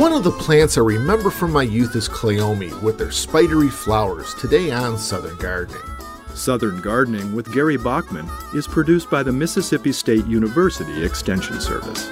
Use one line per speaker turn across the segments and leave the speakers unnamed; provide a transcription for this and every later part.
One of the plants I remember from my youth is cleome with their spidery flowers today on Southern Gardening.
Southern Gardening with Gary Bachman is produced by the Mississippi State University Extension Service.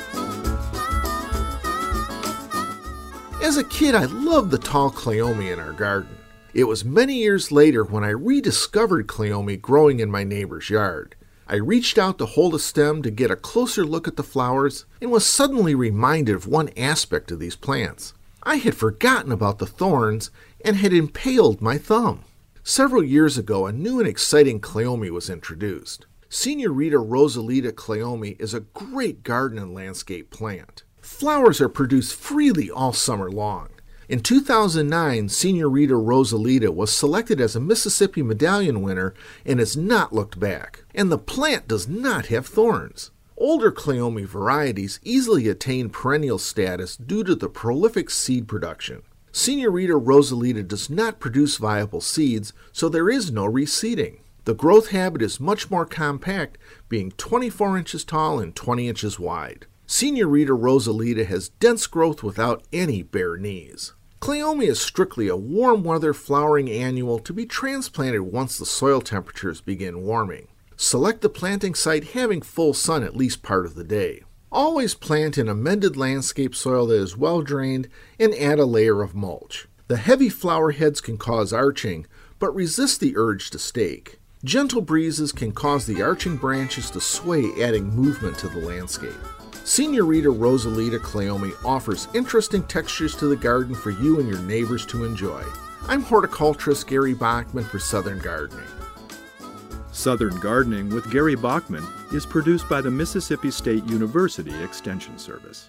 As a kid, I loved the tall cleome in our garden. It was many years later when I rediscovered cleome growing in my neighbor's yard. I reached out to hold a stem to get a closer look at the flowers and was suddenly reminded of one aspect of these plants. I had forgotten about the thorns and had impaled my thumb. Several years ago, a new and exciting cleome was introduced. Senorita Rosalita cleome is a great garden and landscape plant. Flowers are produced freely all summer long. In 2009, Senorita Rosalita was selected as a Mississippi Medallion winner and has not looked back. And the plant does not have thorns. Older cleome varieties easily attain perennial status due to the prolific seed production. Senior Senorita Rosalita does not produce viable seeds, so there is no reseeding. The growth habit is much more compact, being 24 inches tall and 20 inches wide. Senior Senorita Rosalita has dense growth without any bare knees. Cleome is strictly a warm weather flowering annual to be transplanted once the soil temperatures begin warming. Select the planting site having full sun at least part of the day. Always plant in amended landscape soil that is well drained and add a layer of mulch. The heavy flower heads can cause arching, but resist the urge to stake. Gentle breezes can cause the arching branches to sway, adding movement to the landscape. Senorita Rosalita Cleome offers interesting textures to the garden for you and your neighbors to enjoy. I'm horticulturist Gary Bachman for Southern Gardening.
Southern Gardening with Gary Bachman is produced by the Mississippi State University Extension Service.